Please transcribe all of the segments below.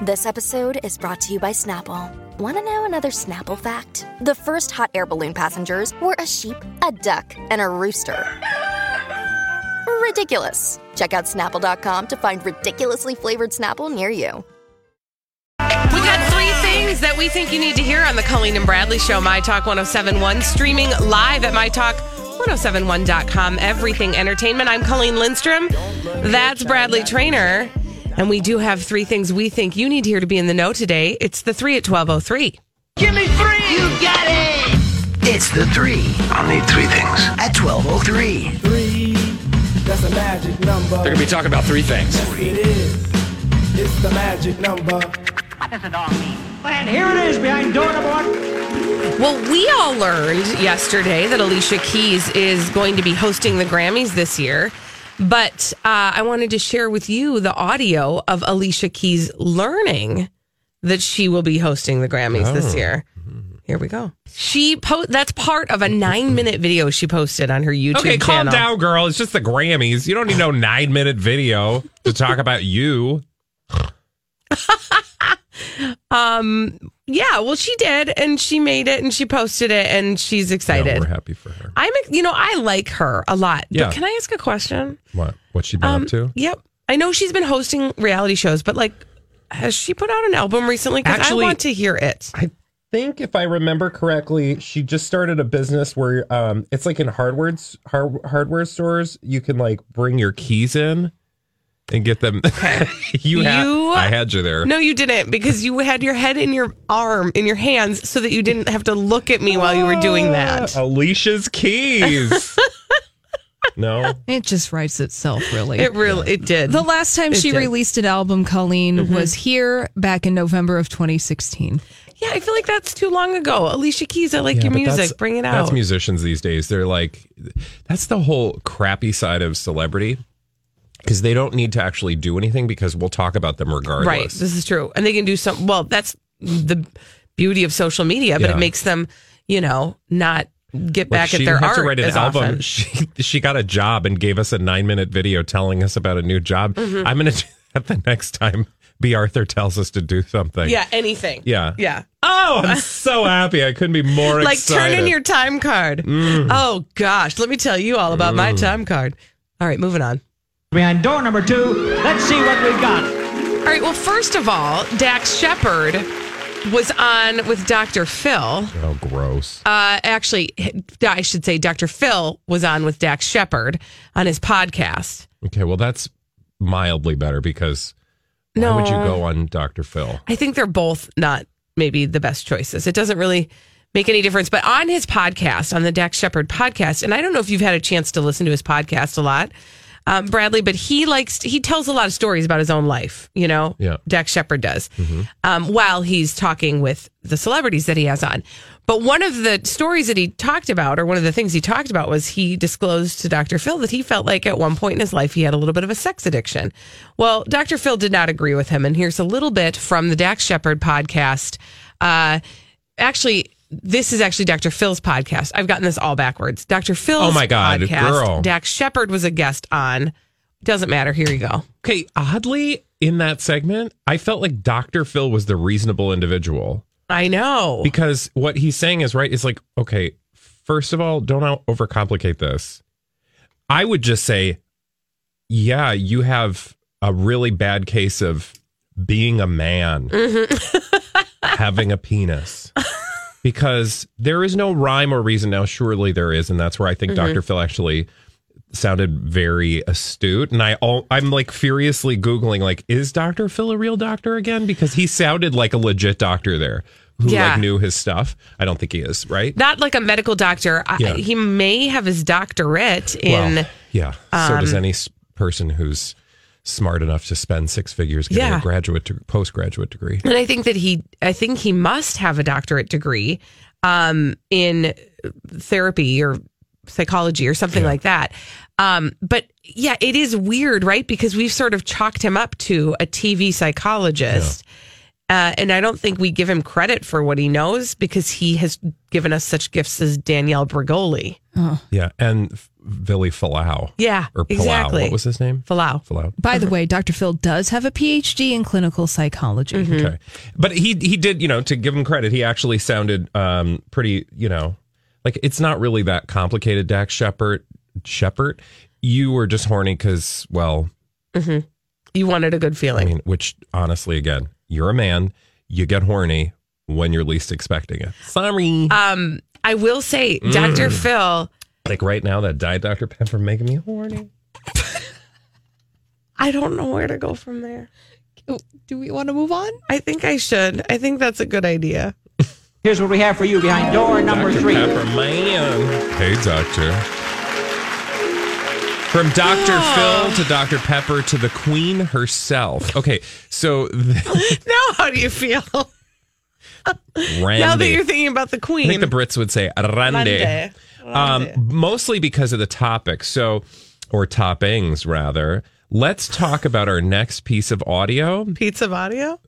This episode is brought to you by Snapple. Want to know another Snapple fact? The first hot air balloon passengers were a sheep, a duck, and a rooster. Ridiculous. Check out snapple.com to find ridiculously flavored Snapple near you. We got three things that we think you need to hear on the Colleen and Bradley Show, My Talk 1071, streaming live at MyTalk1071.com. Everything Entertainment. I'm Colleen Lindstrom. That's Bradley Traynor. And we do have three things we think you need to hear to be in the know today. It's the three at 1203. Give me three! You got it! It's the three I'll need three things. at 1203. Three, that's a magic number. They're gonna be talking about three things. It is. It's the magic number. What does it all mean? And here it is behind door number one. Well, we all learned yesterday that Alicia Keys is going to be hosting the Grammys this year. But uh, I wanted to share with you the audio of Alicia Keys learning that she will be hosting the Grammys this year. Here we go. She po- that's part of a nine minute video she posted on her YouTube channel. Okay, calm channel. down, girl. It's just the Grammys. You don't need no nine minute video to talk about you. Um, yeah, well, she did, and she made it, and she posted it, and she's No, excited. we're happy for her. I'm, you know, I like her a lot. Yeah. But can I ask a question? What? What's she been Um, up to? Yep. I know she's been hosting reality shows, but like, has she put out an album recently? 'Cause Actually- I want to hear it. I think if I remember correctly, she just started a business where um, it's like in hardware hard, hardware stores. You can like bring your keys in and get them. you, had, You- I had you there. No, you didn't because you had your head in your arm, in your hands, so that you didn't have to look at me while you were doing that. Alicia's keys. no. It just writes itself, really. It really, it did. the last time It she did. Mm-hmm. released an album, Colleen, was here back in November of 2016. yeah, I feel like that's too long ago. Alicia Keys, I like Yeah, your music. Bring it out. That's out. musicians these days. They're like, that's the whole crappy side of celebrity because they don't need to actually do anything because we'll talk about them regardless. Right. This is true. And they can do some, well, that's the beauty of social media, but Yeah. it makes them, you know, not get back at their art to write an album. often. She she got a job and gave us a nine minute video telling us about a new job. Mm-hmm. I'm going to do that the next time B. Arthur tells us to do something. Yeah, anything. Yeah. Yeah. Oh, I'm so happy. I couldn't be more Like excited. turn in your time card. Mm. Oh gosh, let me tell you all about my time card. All right, moving on. Behind door number two. Let's see what we've got. All right, well, first of all, Dax Shepard was on with Dr. Phil. Oh, gross. Uh, actually, I should say Dr. Phil was on with Dax Shepard on his podcast. Okay, well, that's mildly better because why No. would you go on Dr. Phil? I think they're both not maybe the best choices. It doesn't really make any difference. But on his podcast, on the Dax Shepard podcast, and I don't know if you've had a chance to listen to his podcast a lot, um, Bradley, but he likes he tells a lot of stories about his own life. You know, Yeah. Dax Shepard does, um, while he's talking with the celebrities that he has on. But one of the stories that he talked about, or one of the things he talked about, was he disclosed to Dr. Phil that he felt like at one point in his life he had a little bit of a sex addiction. Well, Dr. Phil did not agree with him. And here's a little bit from the Dax Shepard podcast. Uh, actually, this is actually Dr. Phil's podcast. I've gotten this all backwards. Dr. Phil's Oh my God, podcast. girl. Dax Shepard was a guest on. Doesn't matter. Here you go. Okay, oddly, in that segment, I felt like Dr. Phil was the reasonable individual I know. because what he's saying is right. It's like, okay, first of all, don't overcomplicate this. I would just say, yeah, you have a really bad case of being a man, mm-hmm. having a penis. Because there is no rhyme or reason now. Surely there is, and that's where I think mm-hmm. Dr. Phil actually sounded very astute. And I, all, I'm like furiously googling, like, is Dr. Phil a real doctor again? Because he sounded like a legit doctor there who Yeah. like knew his stuff. I don't think he is, right? Not like a medical doctor. I, he may have his doctorate in. Well, yeah. so does um, any person who's smart enough to spend six figures getting Yeah. a graduate to postgraduate degree. And I think that he, I think he must have a doctorate degree um, in therapy or psychology or something like that. Um, but yeah, it is weird, right? Because we've sort of chalked him up to a TV psychologist. Uh, and I don't think we give him credit for what he knows because he has given us such gifts as Danielle Bregoli. Yeah, and F- Billy Falau. Yeah, or Palau. exactly. What was his name? Falau. Falau. By the way, Dr. Phil does have a PhD in clinical psychology. Okay, but he he did you know to give him credit, he actually sounded um pretty you know like it's not really that complicated. Dax Shepard, Shepard, you were just horny because well, You wanted a good I feeling. mean, which honestly, again, you're a man, you get horny when you're least expecting it. Sorry, um, I will say, Dr. Phil, like right now, that Diet Dr Pepper making me horny. I don't know where to go from there. Do we want to move on? I think I should. I think that's a good idea. Here's what we have for you behind door number Dr. three. Pepper, man. Hey, doctor. From Dr. Phil to Dr. Pepper to the Queen herself. Okay, so the, Now, how do you feel? Randy. Now that you're thinking about the Queen, I think the Brits would say Rande. Um, mostly because of the topic. So, or toppings rather. Let's talk about our next piece of audio. Pizza of audio?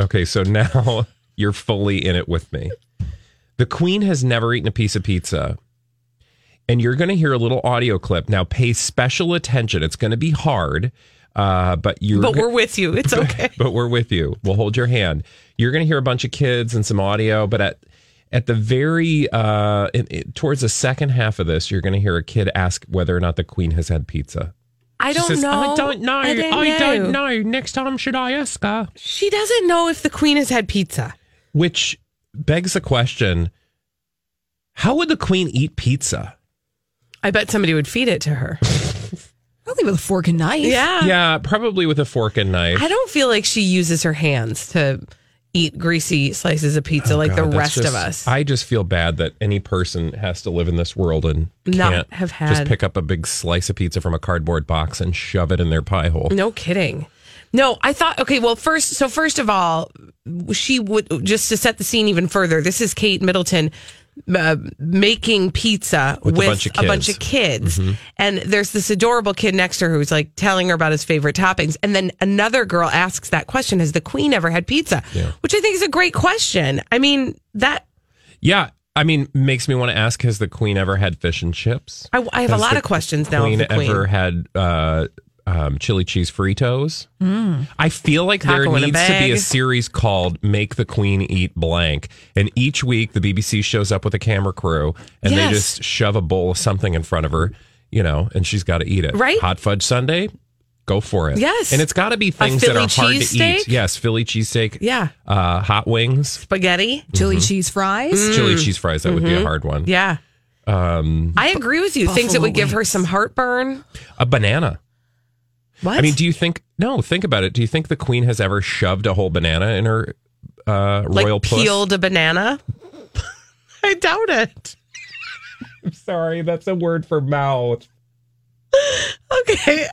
Okay, so now you're fully in it with me. The Queen has never eaten a piece of pizza. And you're going to hear a little audio clip. Now, pay special attention. It's going to be hard, uh, but you. But we're with you. It's okay. but we're with you. We'll hold your hand. You're going to hear a bunch of kids and some audio, but at at the very uh, in, in- towards the second half of this, you're going to hear a kid ask whether or not the Queen has had pizza. I don't says, know. I don't know. I, didn't don't know. Next time, should I ask her? She doesn't know if the queen has had pizza. Which begs the question: How would the Queen eat pizza? I bet somebody would feed it to her. Probably with a fork and knife. Yeah. Yeah, probably with a fork and knife. I don't feel like she uses her hands to eat greasy slices of pizza oh, like the Oh, God, that's rest of us. I just feel bad that any person has to live in this world and Not can't have just had- pick up a big slice of pizza from a cardboard box and shove it in their pie hole. No kidding. No, I thought okay. Well, first, so first of all, she would just to set the scene even further. This is Kate Middleton uh, making pizza With with, a bunch of a bunch kids. of kids, and there's this adorable kid next to her who's like telling her about his favorite toppings, and then another girl asks that question: Has the Queen ever had pizza? Which I think is a great question. I mean that. Yeah, I mean, makes me want to ask: Has the Queen ever had fish and chips? I, I have Has a lot of questions now. Queen the Queen. ever had uh, um, chili cheese Fritos? I feel like there Taco in a needs to be a series called "Make the Queen Eat Blank," and each week the BBC shows up with a camera crew and they just shove a bowl of something in front of her, you know, and she's got to eat it. Right. Hot fudge sundae. Go for it. Yes. And it's got to be things that are hard to cheesesteak? eat. Yes, Philly cheesesteak. Yeah. Uh, hot wings, Spaghetti. Chili cheese fries. chili cheese fries. That would be a hard one. Yeah. Um, I agree with you. Things that Buffalo would give her some heartburn. a banana. What? I mean, do you think? No, think about it. Do you think the queen has ever shoved a whole banana in her uh, like royal puss? peeled a banana? I doubt it. I'm sorry, that's a word for mouth. Okay.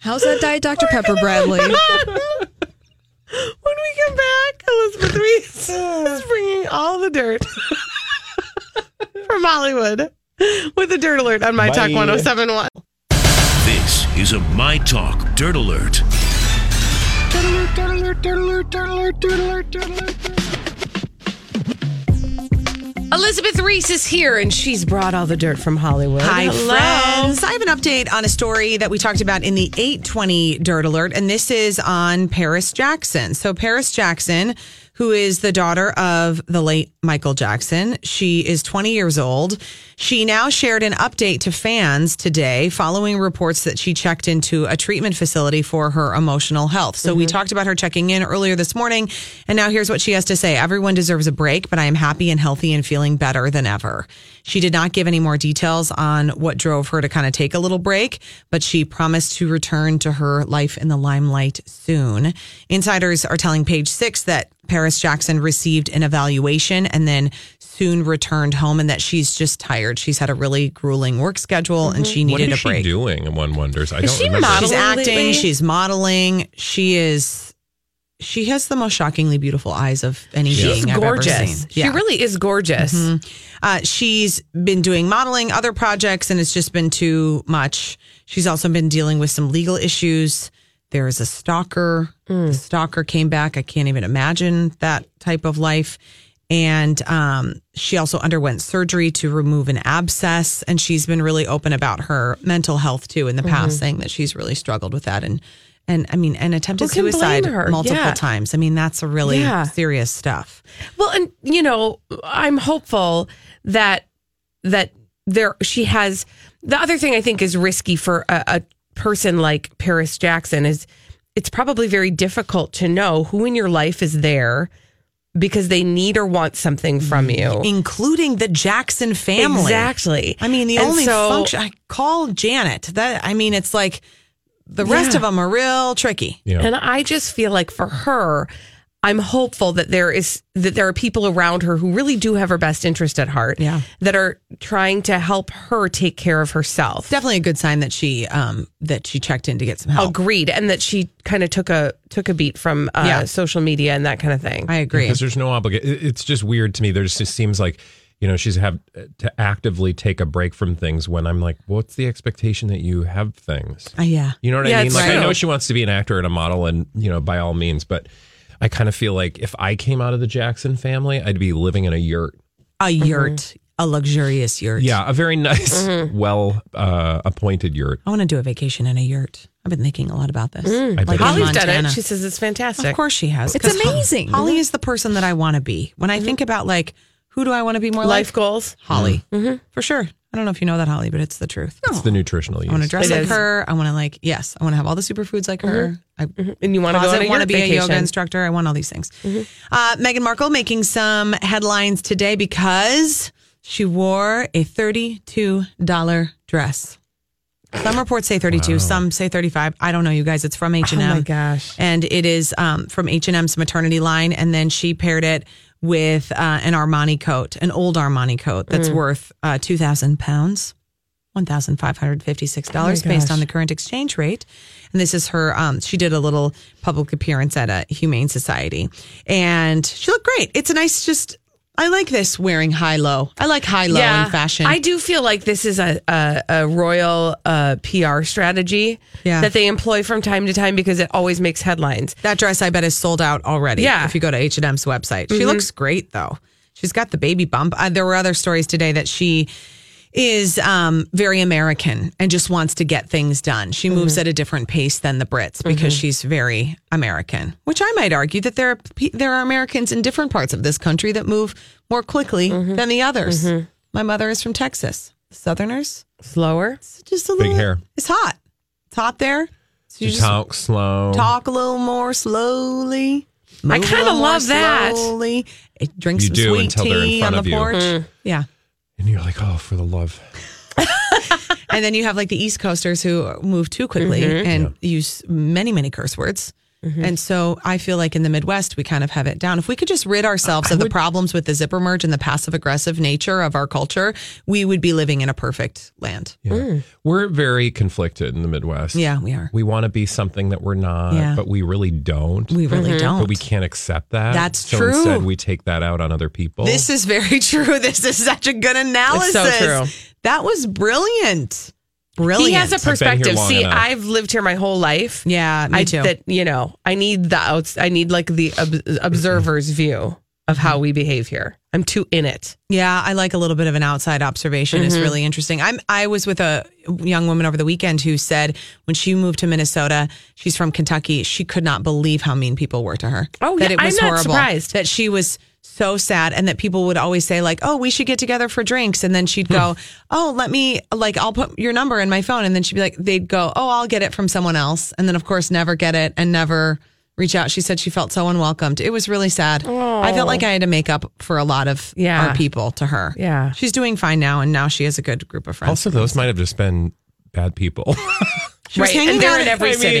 How's that Diet Dr. Pepper, Bradley? when we come back, Elizabeth Reese is bringing all the dirt from Hollywood with a dirt alert on My Talk Bye. 1071. This is a My Talk Dirt Alert. Elizabeth Reese is here and she's brought all the dirt from Hollywood. Hi, Hello. friends. I have an update on a story that we talked about in the 820 Dirt Alert, and this is on Paris Jackson. So, Paris Jackson, who is the daughter of the late Michael Jackson, she is 20 years old. She now shared an update to fans today following reports that she checked into a treatment facility for her emotional health. So, we mm-hmm. talked about her checking in earlier this morning, and now here's what she has to say Everyone deserves a break, but I am happy and healthy and feeling better than ever. She did not give any more details on what drove her to kind of take a little break, but she promised to return to her life in the limelight soon. Insiders are telling Page Six that Paris Jackson received an evaluation and then soon returned home, and that she's just tired. She's had a really grueling work schedule, and she needed a break. she doing? And one wonders. I Is don't she remember. modeling? She's acting. She's modeling. She is. She has the most shockingly beautiful eyes of any She's being I've ever gorgeous. seen. She really is gorgeous. Uh, she's been doing modeling, other projects, and it's just been too much. She's also been dealing with some legal issues. There is a stalker. The stalker came back. I can't even imagine that type of life. And um, she also underwent surgery to remove an abscess. And she's been really open about her mental health too in the past, saying that she's really struggled with that. And and I mean, and attempted suicide multiple Yeah. times. I mean, that's a really Yeah. serious stuff. Well, and you know, I'm hopeful that that there she has the other thing I think is risky for a, a person like Paris Jackson is it's probably very difficult to know who in your life is there because they need or want something from mm-hmm. you. including the Jackson family. Exactly. I mean, the And only so- function I call Janet. That I mean, it's like the rest Yeah. of them are real tricky. Yeah. And I just feel like for her, I'm hopeful that there is that there are people around her who really do have her best interest at heart. Yeah. That are trying to help her take care of herself. Definitely a good sign that she um that she checked in to get some help. Agreed. And that she kind of took a took a beat from uh, Yeah. social media and that kind of thing. I agree. Because there's no obligation. It's just weird to me. There just seems like, you know, she's have to actively take a break from things when I'm like, what's the expectation that you have things? Uh, yeah. You know what Yeah, I mean? it's Like, I know she wants to be an actor and a model, and, you know, by all means, but I kind of feel like if I came out of the Jackson family, I'd be living in a yurt. A mm-hmm. yurt, a luxurious yurt. Yeah, a very nice, Mm-hmm. well uh, appointed yurt. I want to do a vacation in a yurt. I've been thinking a lot about this. Mm. I bet Like in Holly's done it. She says it's fantastic. Of course she has. It's 'Cause Ho- amazing. Holly mm-hmm. is the person that I want to be. When I mm-hmm. think about like who do I want to be more Life like? goals. Holly, for sure. I don't know if you know that Holly, but it's the truth. It's the nutritional I want to dress It like is. her. I want to like yes. I want to have all the superfoods like her. I And you want to go on a want to yurt be a yoga vacation. instructor. I want all these things. Uh, Meghan Markle making some headlines today because she wore a thirty-two dollar dress. Some reports say thirty-two. Some say thirty-five. I don't know, you guys. It's from H and M. Oh my gosh. And it is um, from H and M's maternity line, and then she paired it with uh, an Armani coat, an old Armani coat Mm. that's worth uh, two thousand pounds, one thousand five hundred fifty-six dollars, Oh based on the current exchange rate. And this is her. Um, she did a little public appearance at a Humane Society, and she looked great. It's a nice, just. I like this wearing high low. I like high low in fashion. I do feel like this is a a, a royal uh, PR strategy Yeah. that they employ from time to time because it always makes headlines. That dress, I bet, is sold out already. Yeah. If you go to H and M's website, she looks great though. She's got the baby bump. Uh, there were other stories today that she is um, very American and just wants to get things done. She moves mm-hmm. at a different pace than the Brits because mm-hmm. she's very American. Which I might argue that there are there are Americans in different parts of this country that move more quickly mm-hmm. than the others. My mother is from Texas. Southerners, Slower. it's just a Big little. hair. It's hot. It's hot there. So you You just talk slow. talk a little more slowly. I move a kinda little more love that. Slowly. It drinks You some do sweet until they're in tea front on of the you. porch. Mm. Yeah. And you're like, oh, for the love. And then you have like the East Coasters who move too quickly Mm-hmm. and use many, many curse words. Mm-hmm. And so I feel like in the Midwest, we kind of have it down. If we could just rid ourselves of the problems with the zipper merge and the passive aggressive nature of our culture, we would be living in a perfect land. Yeah. Hmm. We're very conflicted in the Midwest. Yeah, we are. We want to be something that we're not, Yeah. but we really don't. We really mm-hmm. don't. but we can't accept that. That's so true. Instead, we take that out on other people. This is very true. This is such a good analysis. So true. That was brilliant. Brilliant. He has a been here perspective. See, enough. I've lived here my whole life. Yeah, me I, too. That you know, I need the outs. I need like the ob- observer's view of how we behave here. I'm too in it. Yeah, I like a little bit of an outside observation. Mm-hmm. It's really interesting. I'm I was with a young woman over the weekend who said when she moved to Minnesota, she's from Kentucky, she could not believe how mean people were to her. Oh, that yeah, it was I'm not horrible. surprised. That she was so sad and that people would always say like, "Oh, we should get together for drinks." And then she'd go, "Oh, let me like I'll put your number in my phone." And then she'd be like they'd go, "Oh, I'll get it from someone else." And then of course never get it and never reach out. She said she felt so unwelcomed. It was really sad. I felt like I had to make up for a lot of Yeah. our people to her. Yeah. She's doing fine now, and now she has a good group of friends. also, those might have just been bad people. She was right, hanging and they're out in at- every I mean, city.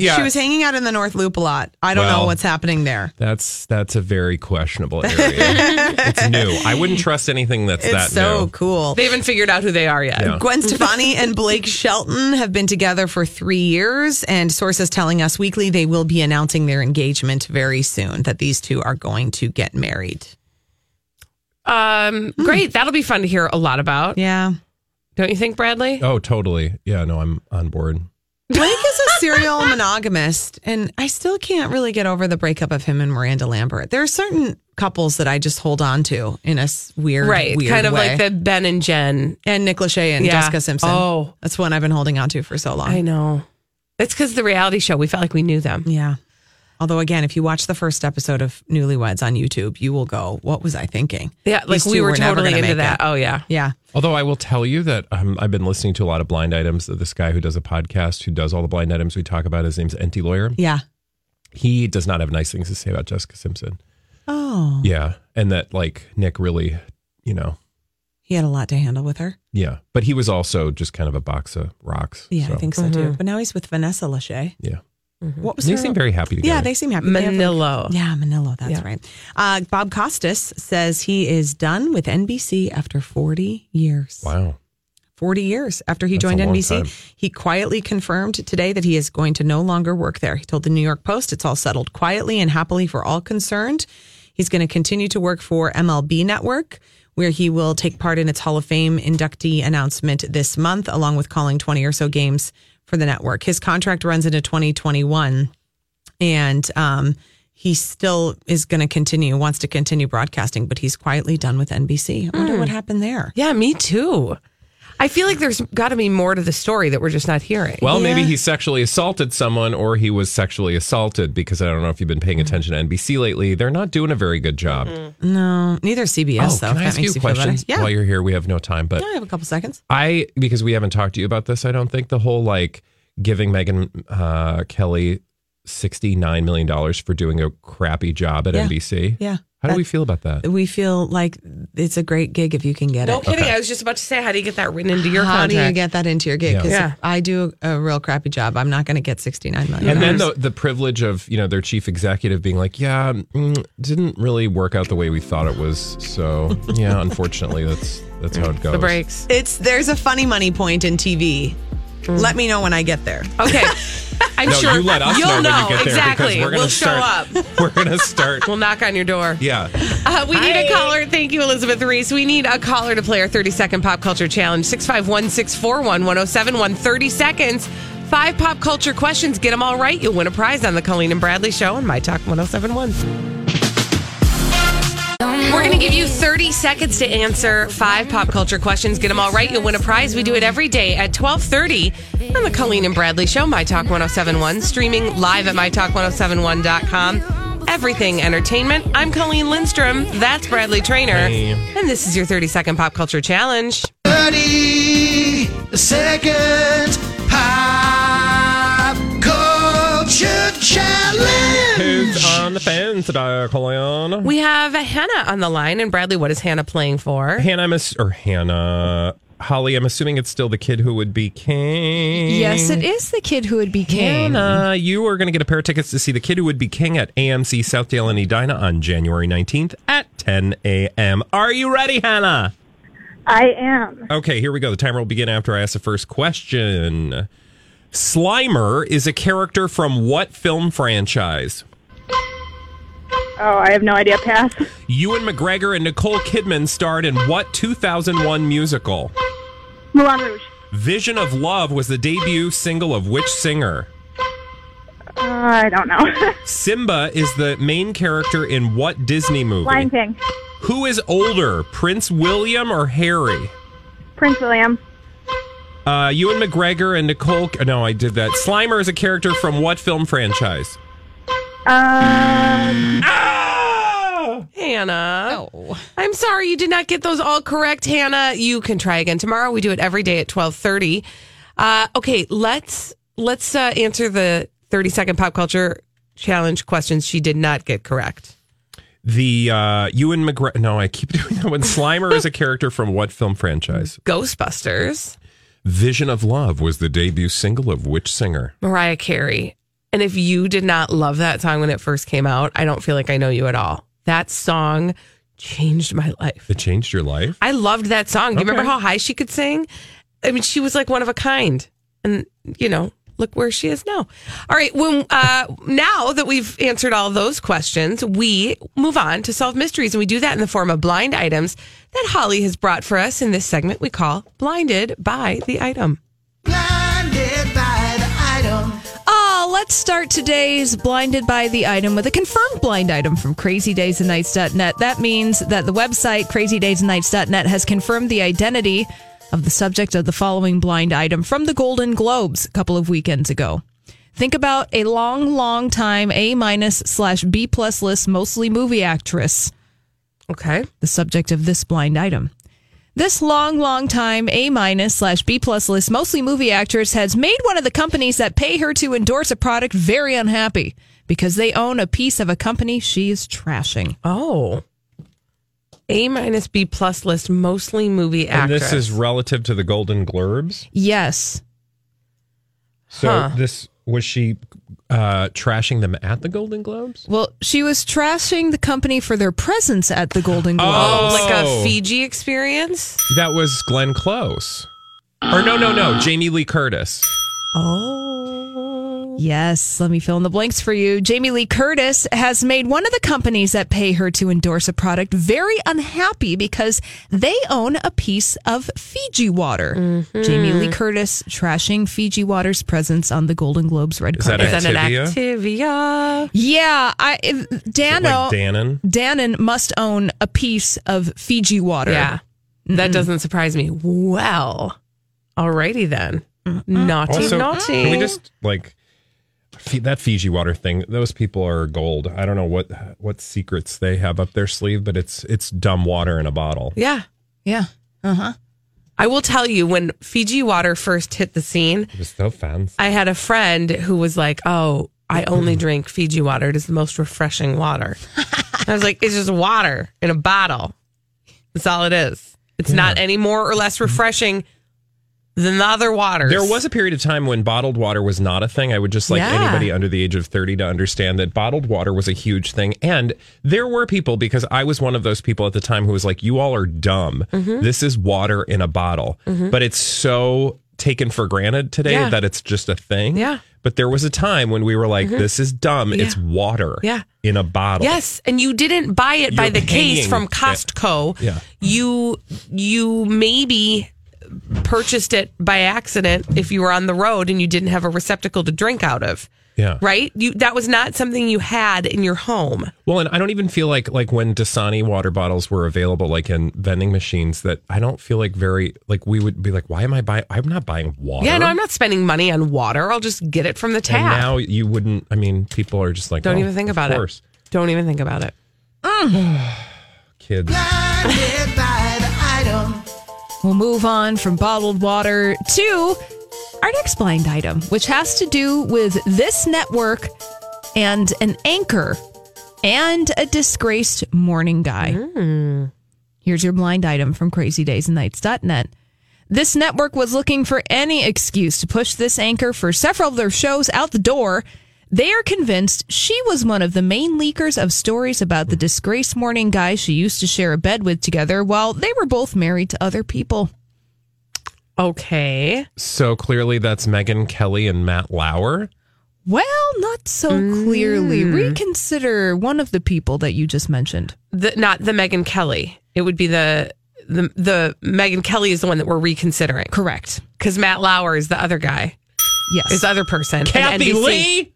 Yeah. She was hanging out in the North Loop a lot. I don't know what's happening there. That's that's a very questionable area. it's new. I wouldn't trust anything that's It's that so new. cool. They haven't figured out who they are yet. Yeah. Gwen Stefani and Blake Shelton have been together for three years, and sources telling us weekly they will be announcing their engagement very soon. That these two are going to get married. Um, great. That'll be fun to hear a lot about. Yeah, Don't you think, Bradley? Oh, totally. Yeah, no, I'm on board. Blake is a serial monogamist, and I still can't really get over the breakup of him and Miranda Lambert. There are certain couples that I just hold on to in a s- weird, right. weird kind of way. like the Ben and Jen. and Nick Lachey and Yeah. Jessica Simpson. Oh. that's one I've been holding on to for so long. I know. It's because the reality show. We felt like we knew them. Yeah. Although, again, if you watch the first episode of Newlyweds on YouTube, you will go, "What was I thinking?" Yeah, like we two were totally into that. it. Oh yeah. Yeah. Although I will tell you that um, I've been listening to a lot of blind items. That this guy who does a podcast who does all the blind items we talk about, his name's Enty Lawyer. Yeah. He does not have nice things to say about Jessica Simpson. Oh. Yeah, and that like Nick really, you know, He had a lot to handle with her. yeah. But he was also just kind of a box of rocks. Yeah, so, I think so too. But now he's with Vanessa Lachey. Yeah, What was they her- seem very happy together. Yeah, they seem happy. They have, like- Manilo. yeah, Manilo. That's Yeah. right. Uh, Bob Costas says he is done with NBC after 40 years. Wow. 40 years after he That's joined NBC. time. He quietly confirmed today that he is going to no longer work there. He told the New York Post it's all settled quietly and happily for all concerned. He's going to continue to work for MLB Network, where he will take part in its Hall of Fame inductee announcement this month, along with calling 20 or so games for the network. His contract runs into 2021, and um, he still is going to continue, wants to continue broadcasting, but he's quietly done with NBC. I wonder what happened there. Yeah, me too. I feel like there's got to be more to the story that we're just not hearing. Well, maybe he sexually assaulted someone or he was sexually assaulted because I don't know if you've been paying Mm. attention to NBC lately. They're not doing a very good job. No, neither CBS oh, though. can I that ask you a feel better. question Yeah. while you're here? We have no time, but yeah, I have a couple seconds. I because we haven't talked to you about this. I don't think the whole like giving Megyn uh, Kelly sixty nine million dollars for doing a crappy job at Yeah. NBC. Yeah. How do we feel about that? We feel like it's a great gig if you can get no it. No kidding. Okay. I was just about to say, how do you get that written into your How contract? do you get that into your gig? Yeah. Because Yeah. if I do a real crappy job, I'm not going to get 69 million. And then the the privilege of you know their chief executive being like, yeah, mm, didn't really work out the way we thought it was. So yeah, unfortunately, that's that's how it goes. the breaks. it's there's a funny money point in TV. Let me know when I get there. Okay. I'm No, sure you let us you'll know, when you get there exactly. we're gonna we'll show up. We're gonna start. We'll knock on your door. Yeah. Uh, we need a caller. Thank you, Elizabeth Reese. We need a caller to play our 30 second pop culture challenge. 651 641 1071. 30 seconds. Five pop culture questions. Get them all right. You'll win a prize on the Colleen and Bradley Show on My Talk 1071. We're going to give you 30 seconds to answer five pop culture questions. Get them all right. You'll win a prize. We do it every day at 1230 on the Colleen and Bradley Show, My Talk 1071, streaming live at MyTalk1071.com. Everything entertainment. I'm Colleen Lindstrom. That's Bradley Traynor. Hey. And this is your 30 second pop culture challenge. 30 second challenge. Who's on the fence today, Colleen? We have Hannah on the line. And Bradley, what is Hannah playing for? Hannah, I'm ass- or Hannah, Holly. I'm assuming it's still the kid who would be king. Yes, it is the kid who would be king. Hannah, you are going to get a pair of tickets to see the kid who would be king at AMC Southdale and Edina on January 19th at 10 a.m. Are you ready, Hannah? I am. Okay, here we go. The timer will begin after I ask the first question. Slimer is a character from what film franchise? Oh, I have no idea. Pass. Ewan McGregor and Nicole Kidman starred in what 2001 musical? Moulin Rouge. Vision of Love was the debut single of which singer? Uh, I don't know. Simba is the main character in what Disney movie? Lion King. Who is older, Prince William or Harry? Prince William. Uh, Ewan McGregor and Nicole. No, I did that. Slimer is a character from what film franchise? Um, Hannah. I'm sorry you did not get those all correct, Hannah. You can try again tomorrow. We do it every day at 12:30. Uh, okay, let's let's uh, answer the 30 second pop culture challenge questions she did not get correct. The uh, Ewan McGregor. No, I keep doing that one. Slimer is a character from what film franchise? Ghostbusters. Vision of Love was the debut single of which singer? Mariah Carey. And if you did not love that song when it first came out, I don't feel like I know you at all. That song changed my life. It changed your life? I loved that song. Do you remember how high she could sing? I mean, she was like one of a kind. And, you know, look where she is now. All right. When, uh, now that we've answered all those questions, we move on to solve mysteries. And we do that in the form of blind items that Holly has brought for us in this segment we call Blinded by the Item. Blinded by the item. Oh, let's start today's Blinded by the Item with a confirmed blind item from crazydaysandnights.net. That means that the website crazydaysandnights.net has confirmed the identity of the subject of the following blind item from the Golden Globes a couple of weekends ago. Think about a long, long time A minus slash B plus list, mostly movie actress. Okay. The subject of this blind item. This long, long time A minus slash B plus list, mostly movie actress, has made one of the companies that pay her to endorse a product very unhappy because they own a piece of a company she is trashing. Oh. A minus B plus list, mostly movie actors. And this is relative to the Golden Globes. Yes. So Huh. this was she uh, trashing them at the Golden Globes? Well, she was trashing the company for their presence at the Golden Globes. Oh, like a Oh. Fiji experience? That was Glenn Close. Or no, no, no, Jamie Lee Curtis. Oh. Yes, let me fill in the blanks for you. Jamie Lee Curtis has made one of the companies that pay her to endorse a product very unhappy because they own a piece of Fiji water. Mm-hmm. Jamie Lee Curtis trashing Fiji Water's presence on the Golden Globes red Is that carpet. Is that an Activia? Activia? yeah, I if- Dano Like Dannon? Dannon must own a piece of Fiji water. Yeah. That doesn't surprise me. Well, alrighty then. Naughty, Also, naughty. can we just like that Fiji water thing? Those people are gold. I don't know what what secrets they have up their sleeve, but it's it's dumb water in a bottle. yeah. Yeah. Uh huh. I will tell you when Fiji water first hit the scene, It was so fancy. I had a friend who was like, "Oh, I only drink Fiji water. It is the most refreshing water." I was like, "It's just water in a bottle. That's all it is. It's not any more or less refreshing than the other waters." There was a period of time when bottled water was not a thing. I would just like Yeah. anybody under the age of 30 to understand that bottled water was a huge thing. And there were people, because I was one of those people at the time who was like, you all are dumb. Mm-hmm. This is water in a bottle. But it's so taken for granted today Yeah. that it's just a thing. Yeah. Mm-hmm. But there was a time when we were like, this is dumb. It's water Yeah. in a bottle. Yes, and you didn't buy it by You're the case from it. Costco. Yeah. You you maybe purchased it by accident if you were on the road and you didn't have a receptacle to drink out of. Yeah. Right? You that was not something you had in your home. Well, and I don't even feel like like when Dasani water bottles were available, like in vending machines, that I don't feel like very like we would be like, why am I buying? I'm not buying water. Yeah, no, I'm not spending money on water. I'll just get it from the And tap. now you wouldn't. I mean, people are just like, Don't oh, even think of about course. it. Don't even think about it. Kids. We'll move on from bottled water to our next blind item, which has to do with this network and an anchor and a disgraced morning guy. Hmm. Here's your blind item from crazydaysandnights.net. This network was looking for any excuse to push this anchor for several of their shows out the door. They are convinced she was one of the main leakers of stories about the disgraced morning guy she used to share a bed with together while they were both married to other people. Okay. So clearly that's Megyn Kelly and Matt Lauer. Well, not so clearly. Hmm. Reconsider one of the people that you just mentioned. The, not the Megyn Kelly. It would be the the the Megyn Kelly is the one that we're reconsidering. Correct. Because Matt Lauer is the other guy. Yes. Is the other person. And Kathie Lee.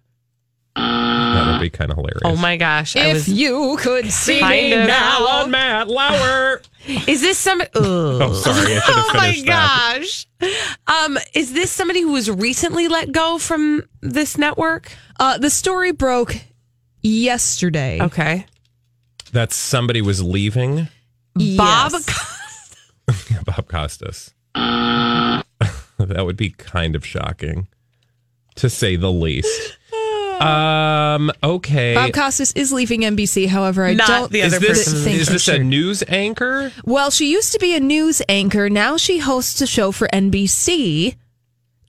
That would be kind of hilarious. Oh my gosh. I If was you could see kind me of- now now. on Matt Lauer. Is this some Oh, sorry. I should have Oh my finished that. gosh. Um, is this somebody who was recently let go from this network? Uh, the story broke yesterday. Okay. That somebody was leaving. Bob Yes. Bob Costas. that would be kind of shocking, to say the least. Um. Okay. Bob Costas is leaving NBC. However, I Not don't the is other this person. think is for this a news anchor? Well, she used to be a news anchor. Now she hosts a show for NBC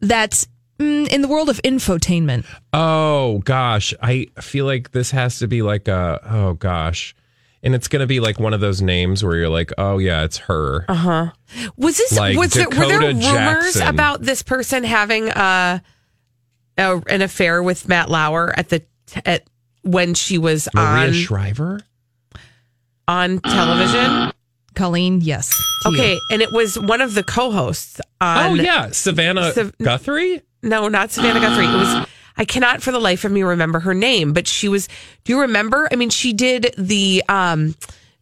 that's mm, in the world of infotainment. Oh gosh, I feel like this has to be like a oh gosh, and it's gonna be like one of those names where you're like, oh yeah, it's her. Uh-huh. Was this Like was there, were there Dakota rumors Jackson. about this person having uh, a, an affair with Matt Lauer at the at when she was Maria on Shriver. on television? Colleen, yes. to you. Okay, and it was one of the co-hosts on oh yeah, Savannah Sav- Guthrie. No, not Savannah Guthrie. It was I cannot for the life of me remember her name, but she was do you remember? I mean, she did the um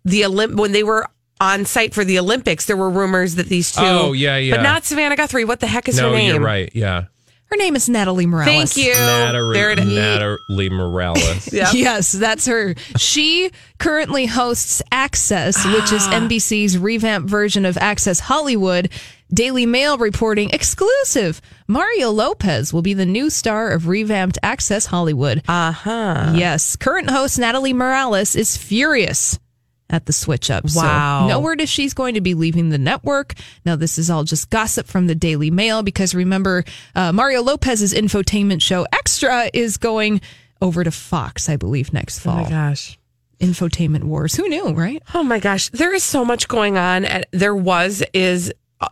the Olymp when they were on site for the Olympics, there were rumors that these two Oh, yeah, yeah. But not Savannah Guthrie. What the heck is no, her name? you're right. Yeah, Her name is Natalie Morales. Thank you. Natalie, there it is. Natalie Morales. Yep. Yes, that's her. She currently hosts Access, which is NBC's revamped version of Access Hollywood. Daily Mail reporting exclusive. Mario Lopez will be the new star of revamped Access Hollywood. Uh huh. Yes, current host Natalie Morales is furious at the switch up. Wow. So, no word if she's going to be leaving the network. Now, this is all just gossip from the Daily Mail because remember, uh, Mario Lopez's infotainment show Extra is going over to Fox, I believe, next fall. Oh my gosh. Infotainment Wars. Who knew, right? Oh my gosh. There is so much going on at there was is uh,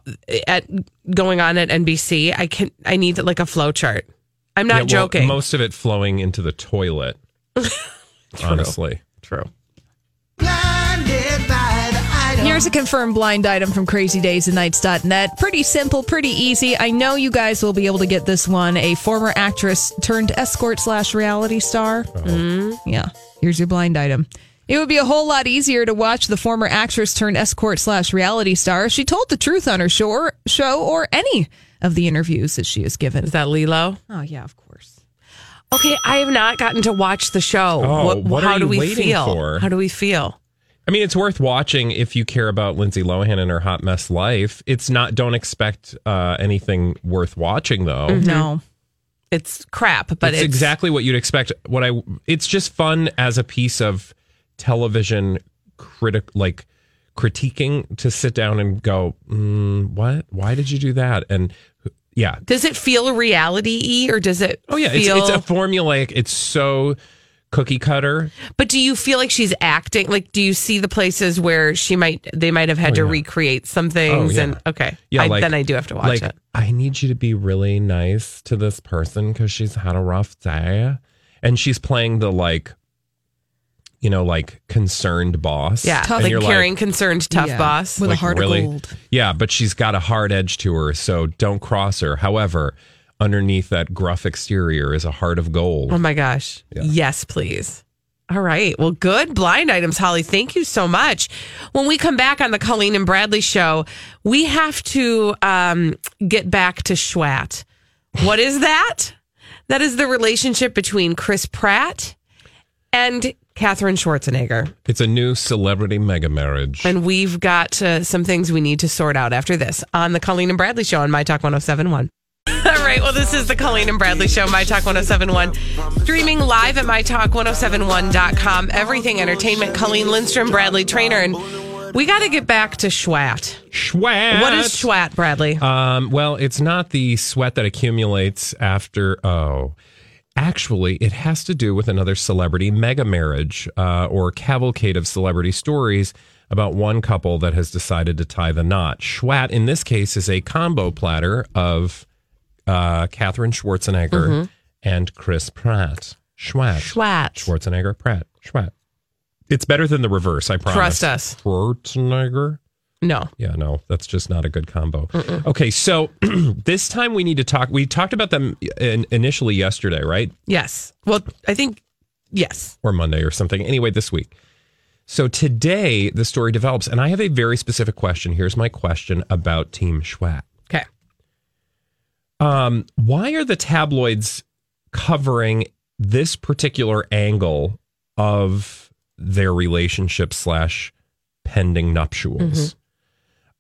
at going on at NBC. I can I need like a flow chart. I'm not Yeah, well, joking. most of it flowing into the toilet. honestly, True. Here's a confirmed blind item from crazydaysandnights.net. Pretty simple, pretty easy. I know you guys will be able to get this one. A former actress turned escort slash reality star. Mm, yeah. Here's your blind item. It would be a whole lot easier to watch the former actress turned escort slash reality star. if She told the truth on her show, show or any of the interviews that she has given. Is that Lilo? Oh, yeah, of course. Okay, I have not gotten to watch the show. Oh, what how are do you we waiting feel? for? How do we feel? I mean, it's worth watching if you care about Lindsay Lohan and her hot mess life. It's not. Don't expect uh, anything worth watching, though. No. It's crap, but it's, it's, exactly what you'd expect. What I it's just fun as a piece of television critic like critiquing to sit down and go, mm, what? Why did you do that? And yeah, Does it feel reality y or does it oh yeah, it's, it's a formulaic. It's so cookie cutter. But do you feel like she's acting? Like, do you see the places where she might, they might have had Oh, to yeah. recreate some oh, things? Oh, yeah. And okay, Yeah, I, like- then I do have to watch like, it. I need you to be really nice to this person because she's had a rough day, and she's playing the like. You know, like concerned boss. Yeah, And like you're caring, concerned, tough Yeah. boss. With a Like, heart really? of gold. Yeah, but she's got a hard edge to her, so don't cross her. However, underneath that gruff exterior is a heart of gold. Oh my gosh. Yeah. Yes, please. All right. Well, good blind items, Holly. Thank you so much. When we come back on the Colleen and Bradley show, we have to um, get back to Schwat. What is that? That is the relationship between Chris Pratt and Katherine Schwarzenegger. It's a new celebrity mega marriage. And we've got uh, some things we need to sort out after this on the Colleen and Bradley show on My Talk 1071. All right. Well, this is the Colleen and Bradley show, My Talk 1071. Streaming live at MyTalk1071.com. Everything entertainment. Colleen Lindstrom, Bradley Traynor. And we got to get back to Schwat. Schwat. What is Schwat, Bradley? Um, well, it's not the sweat that accumulates after. Oh, actually, it has to do with another celebrity mega marriage uh, or cavalcade of celebrity stories. about one couple that has decided to tie the knot. Schwat, in this case, is a combo platter of uh, Katherine Schwarzenegger Mhm. and Chris Pratt. Schwat. Schwat. Schwarzenegger, Pratt. Schwat. It's better than the reverse, I promise. Trust us. Schwarzenegger. No. Yeah, no, that's just not a good combo. Okay, so this time we need to talk. We talked about them in, initially yesterday, right? Yes. Well, I think yes. Or Monday or something. Anyway, this week. So today the story develops, and I have a very specific question. Here's my question about Team Schwat. Um, why are the tabloids covering this particular angle of their relationship slash pending nuptials?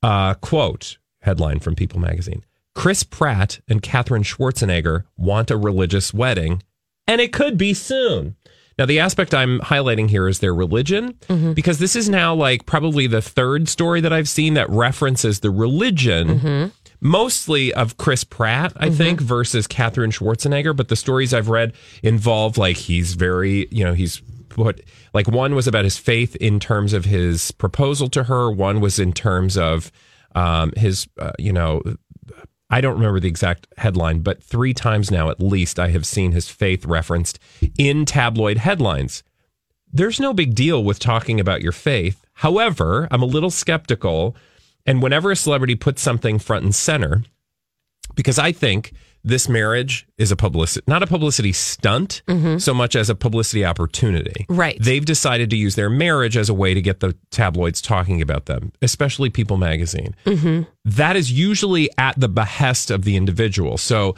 Uh, quote headline from People magazine Chris Pratt and Katherine Schwarzenegger want a religious wedding, and it could be soon. Now, the aspect I'm highlighting here is their religion, because this is now like probably the third story that I've seen that references the religion, mostly of Chris Pratt, I think, versus Katherine Schwarzenegger. But the stories I've read involve like he's very, you know, he's put like one was about his faith in terms of his proposal to her, one was in terms of um, his, uh, you know, I don't remember the exact headline, but three times now at least I have seen his faith referenced in tabloid headlines. There's no big deal with talking about your faith. However, I'm a little skeptical. And whenever a celebrity puts something front and center, because I think this marriage is a publicity, not a publicity stunt so much as a publicity opportunity. Right. They've decided to use their marriage as a way to get the tabloids talking about them, especially People magazine Mm-hmm. that is usually at the behest of the individual. So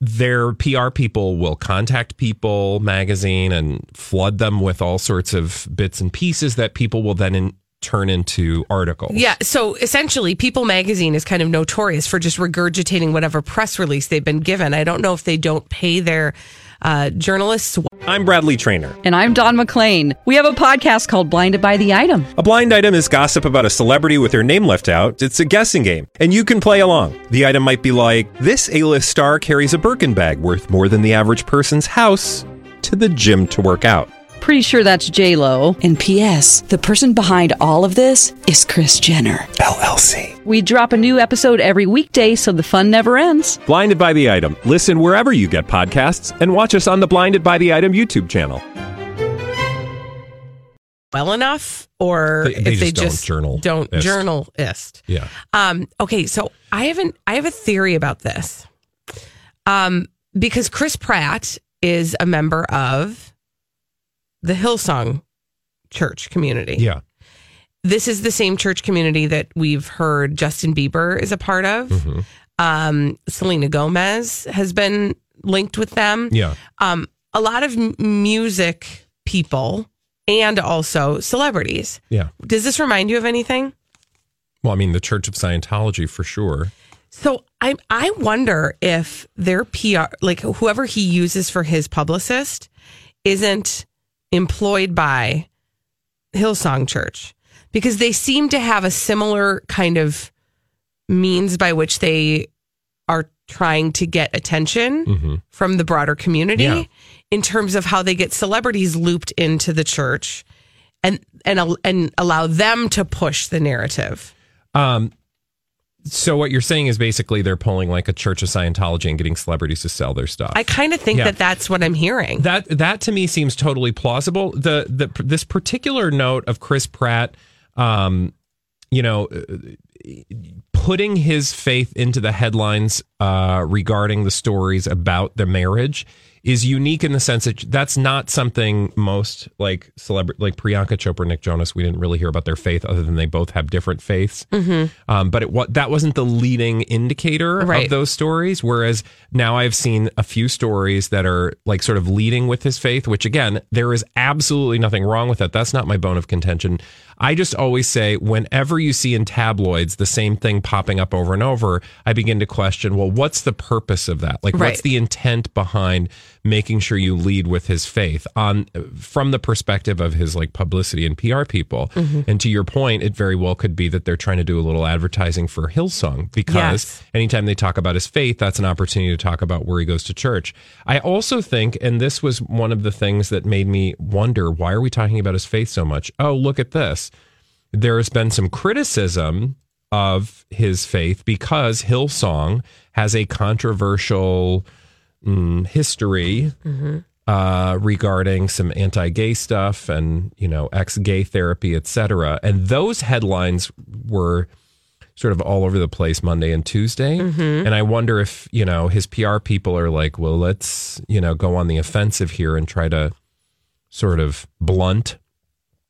their PR people will contact People magazine and flood them with all sorts of bits and pieces that people will then in, turn into articles. Yeah. So essentially, People Magazine is kind of notorious for just regurgitating whatever press release they've been given. I don't know if they don't pay their uh, journalists. I'm Bradley Traynor. And I'm Don McClain. We have a podcast called Blinded by the Item. A blind item is gossip about a celebrity with their name left out. It's a guessing game, and you can play along. The item might be like this: A-list star carries a Birkin bag worth more than the average person's house to the gym to work out. Pretty sure that's J Lo. And P.S. The person behind all of this is Kris Jenner LLC. We drop a new episode every weekday, so the fun never ends. Blinded by the item. Listen wherever you get podcasts, and watch us on the Blinded by the Item YouTube channel. well enough or They- they if they just don't just journal- don't journalist. Yeah. Um, okay, so I haven't I have a theory about this. Um, because Chris Pratt is a member of the Hillsong church community. Yeah. This is the same church community that we've heard Justin Bieber is a part of. Mm-hmm. Um, Selena Gomez has been linked with them. Yeah. Um, a lot of m- music people and also celebrities. Yeah. Does this remind you of anything? Well, I mean, the Church of Scientology for sure. So I I wonder if their PR, like whoever he uses for his publicist, isn't employed by Hillsong Church because they seem to have a similar kind of means by which they are trying to get attention Mhm. from the broader community Yeah. in terms of how they get celebrities looped into the church and and and allow them to push the narrative. Um, so what you're saying is basically they're pulling like a Church of Scientology and getting celebrities to sell their stuff. I kind of think Yeah. that that's what I'm hearing. That that to me seems totally plausible. The the this particular note of Chris Pratt, um, you know, uh, putting his faith into the headlines uh, regarding the stories about the marriage is unique in the sense that that's not something most like celebrity like Priyanka Chopra, Nick Jonas. We didn't really hear about their faith other than they both have different faiths. Mhm. Um, but it what that wasn't the leading indicator Right. of those stories. Whereas now I've seen a few stories that are like sort of leading with his faith, which again, there is absolutely nothing wrong with that. That's not my bone of contention. I just always say whenever you see in tabloids the same thing popping up over and over, I begin to question, well, what's the purpose of that? Like, Right. what's the intent behind making sure you lead with his faith on from the perspective of his like publicity and PR people? Mhm. And to your point, it very well could be that they're trying to do a little advertising for Hillsong because Yes. anytime they talk about his faith, that's an opportunity to talk about where he goes to church. I also think, and this was one of the things that made me wonder why are we talking about his faith so much? Oh, look at this. there's been some criticism of his faith because Hillsong has a controversial mm, history uh, regarding some anti-gay stuff and you know ex-gay therapy, etc. And those headlines were sort of all over the place Monday and Tuesday. Mhm. And I wonder if you know his PR people are like, well, let's you know go on the offensive here and try to sort of blunt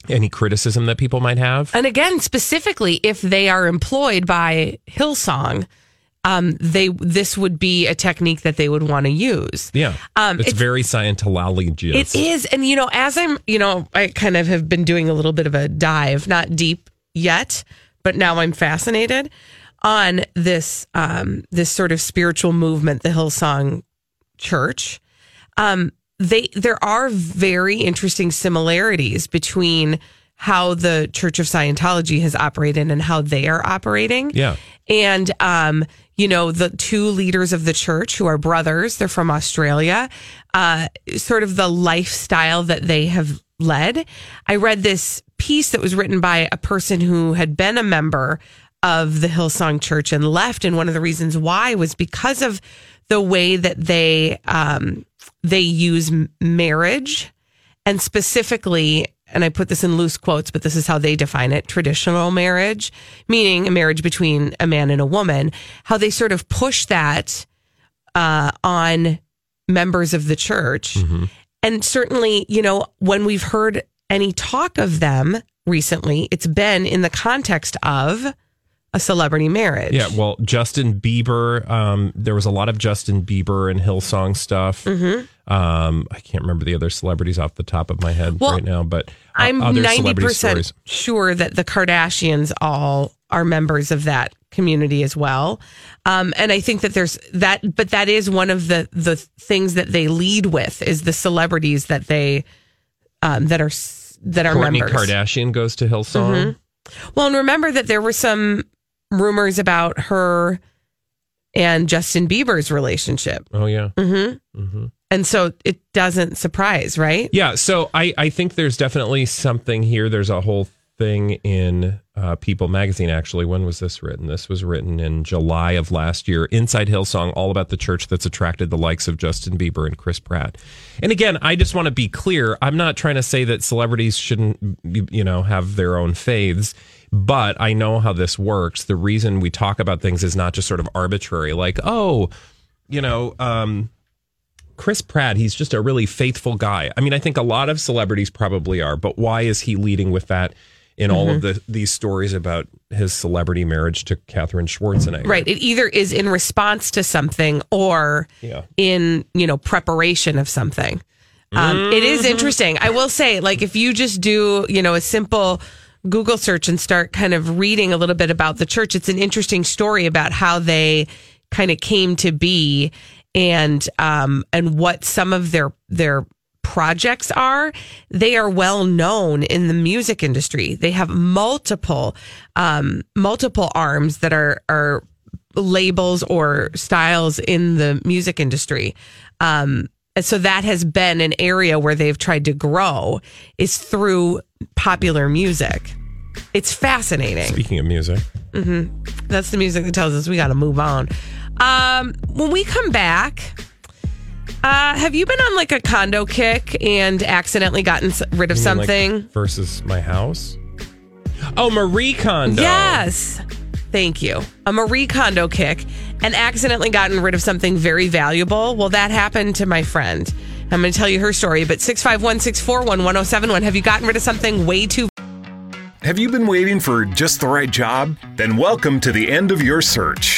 any criticism that people might have. And again, specifically, if they are employed by Hillsong, um, they this would be a technique that they would want to use. Yeah, Um, it's, it's- very Scientology. It is, and you know, as I'm, you know, I kind of have been doing a little bit of a dive, not deep yet, but now I'm fascinated on this um, this sort of spiritual movement, the Hillsong Church. Um, they there are very interesting similarities between how the Church of Scientology has operated and how they are operating. Yeah. And, um, you know, the two leaders of the church who are brothers, they're from Australia, uh, sort of the lifestyle that they have led. I read this piece that was written by a person who had been a member of the Hillsong Church and left. And one of the reasons why was because of the way that they, um, they use marriage and specifically, and I put this in loose quotes, but this is how they define it traditional marriage, meaning a marriage between a man and a woman, how they sort of push that uh, on members of the church. And certainly, you know, when we've heard any talk of them recently, it's been in the context of a celebrity marriage. Yeah, well, Justin Bieber. Um, there was a lot of Justin Bieber and Hillsong stuff. Mhm. Um, I can't remember the other celebrities off the top of my head Well, right now, but uh, I'm ninety percent sure that the Kardashians all are members of that community as well, um, and I think that there's that. But that is one of the the things that they lead with is the celebrities that they um, that are that are Kourtney members. Kardashian goes to Hillsong. Mhm. Well, and remember that there were some rumors about her and Justin Bieber's relationship. Oh yeah. Mm-hmm. hmm And so it doesn't surprise, right? Yeah, so I, I think there's definitely something here. There's a whole thing in uh, People magazine, actually. When was this written? This was written in July of last year. Inside Hillsong, all about the church that's attracted the likes of Justin Bieber and Chris Pratt. And again, I just want to be clear. I'm not trying to say that celebrities shouldn't, you know, have their own faiths. But I know how this works. The reason we talk about things is not just sort of arbitrary, like, oh, you know, um, Chris Pratt, he's just a really faithful guy. I mean, I think a lot of celebrities probably are, but why is he leading with that in all of the these stories about his celebrity marriage to Katherine Schwarzenegger? Right. It either is in response to something or Yeah. in, you know, preparation of something. Um, It is Mhm. interesting. I will say, like, if you just do, you know, a simple Google search and start kind of reading a little bit about the church, it's an interesting story about how they kind of came to be and um and what some of their their projects are they are well known in the music industry. They have multiple um multiple arms that are are labels or styles in the music industry. Um and so that has been an area where they've tried to grow is through popular music. It's fascinating. Speaking of music, mm-hmm. That's the music that tells us we got to move on. Um, when we come back, uh, have you been on like a condo kick and accidentally gotten s- rid of You mean, like, something? versus my house. Oh, Marie Kondo. Yes. Thank you. A Marie Kondo kick and accidentally gotten rid of something very valuable. Well, that happened to my friend. I'm going to tell you her story, but 651 641 1071. Have you gotten rid of something way too Have you been waiting for just the right job? Then welcome to the end of your search.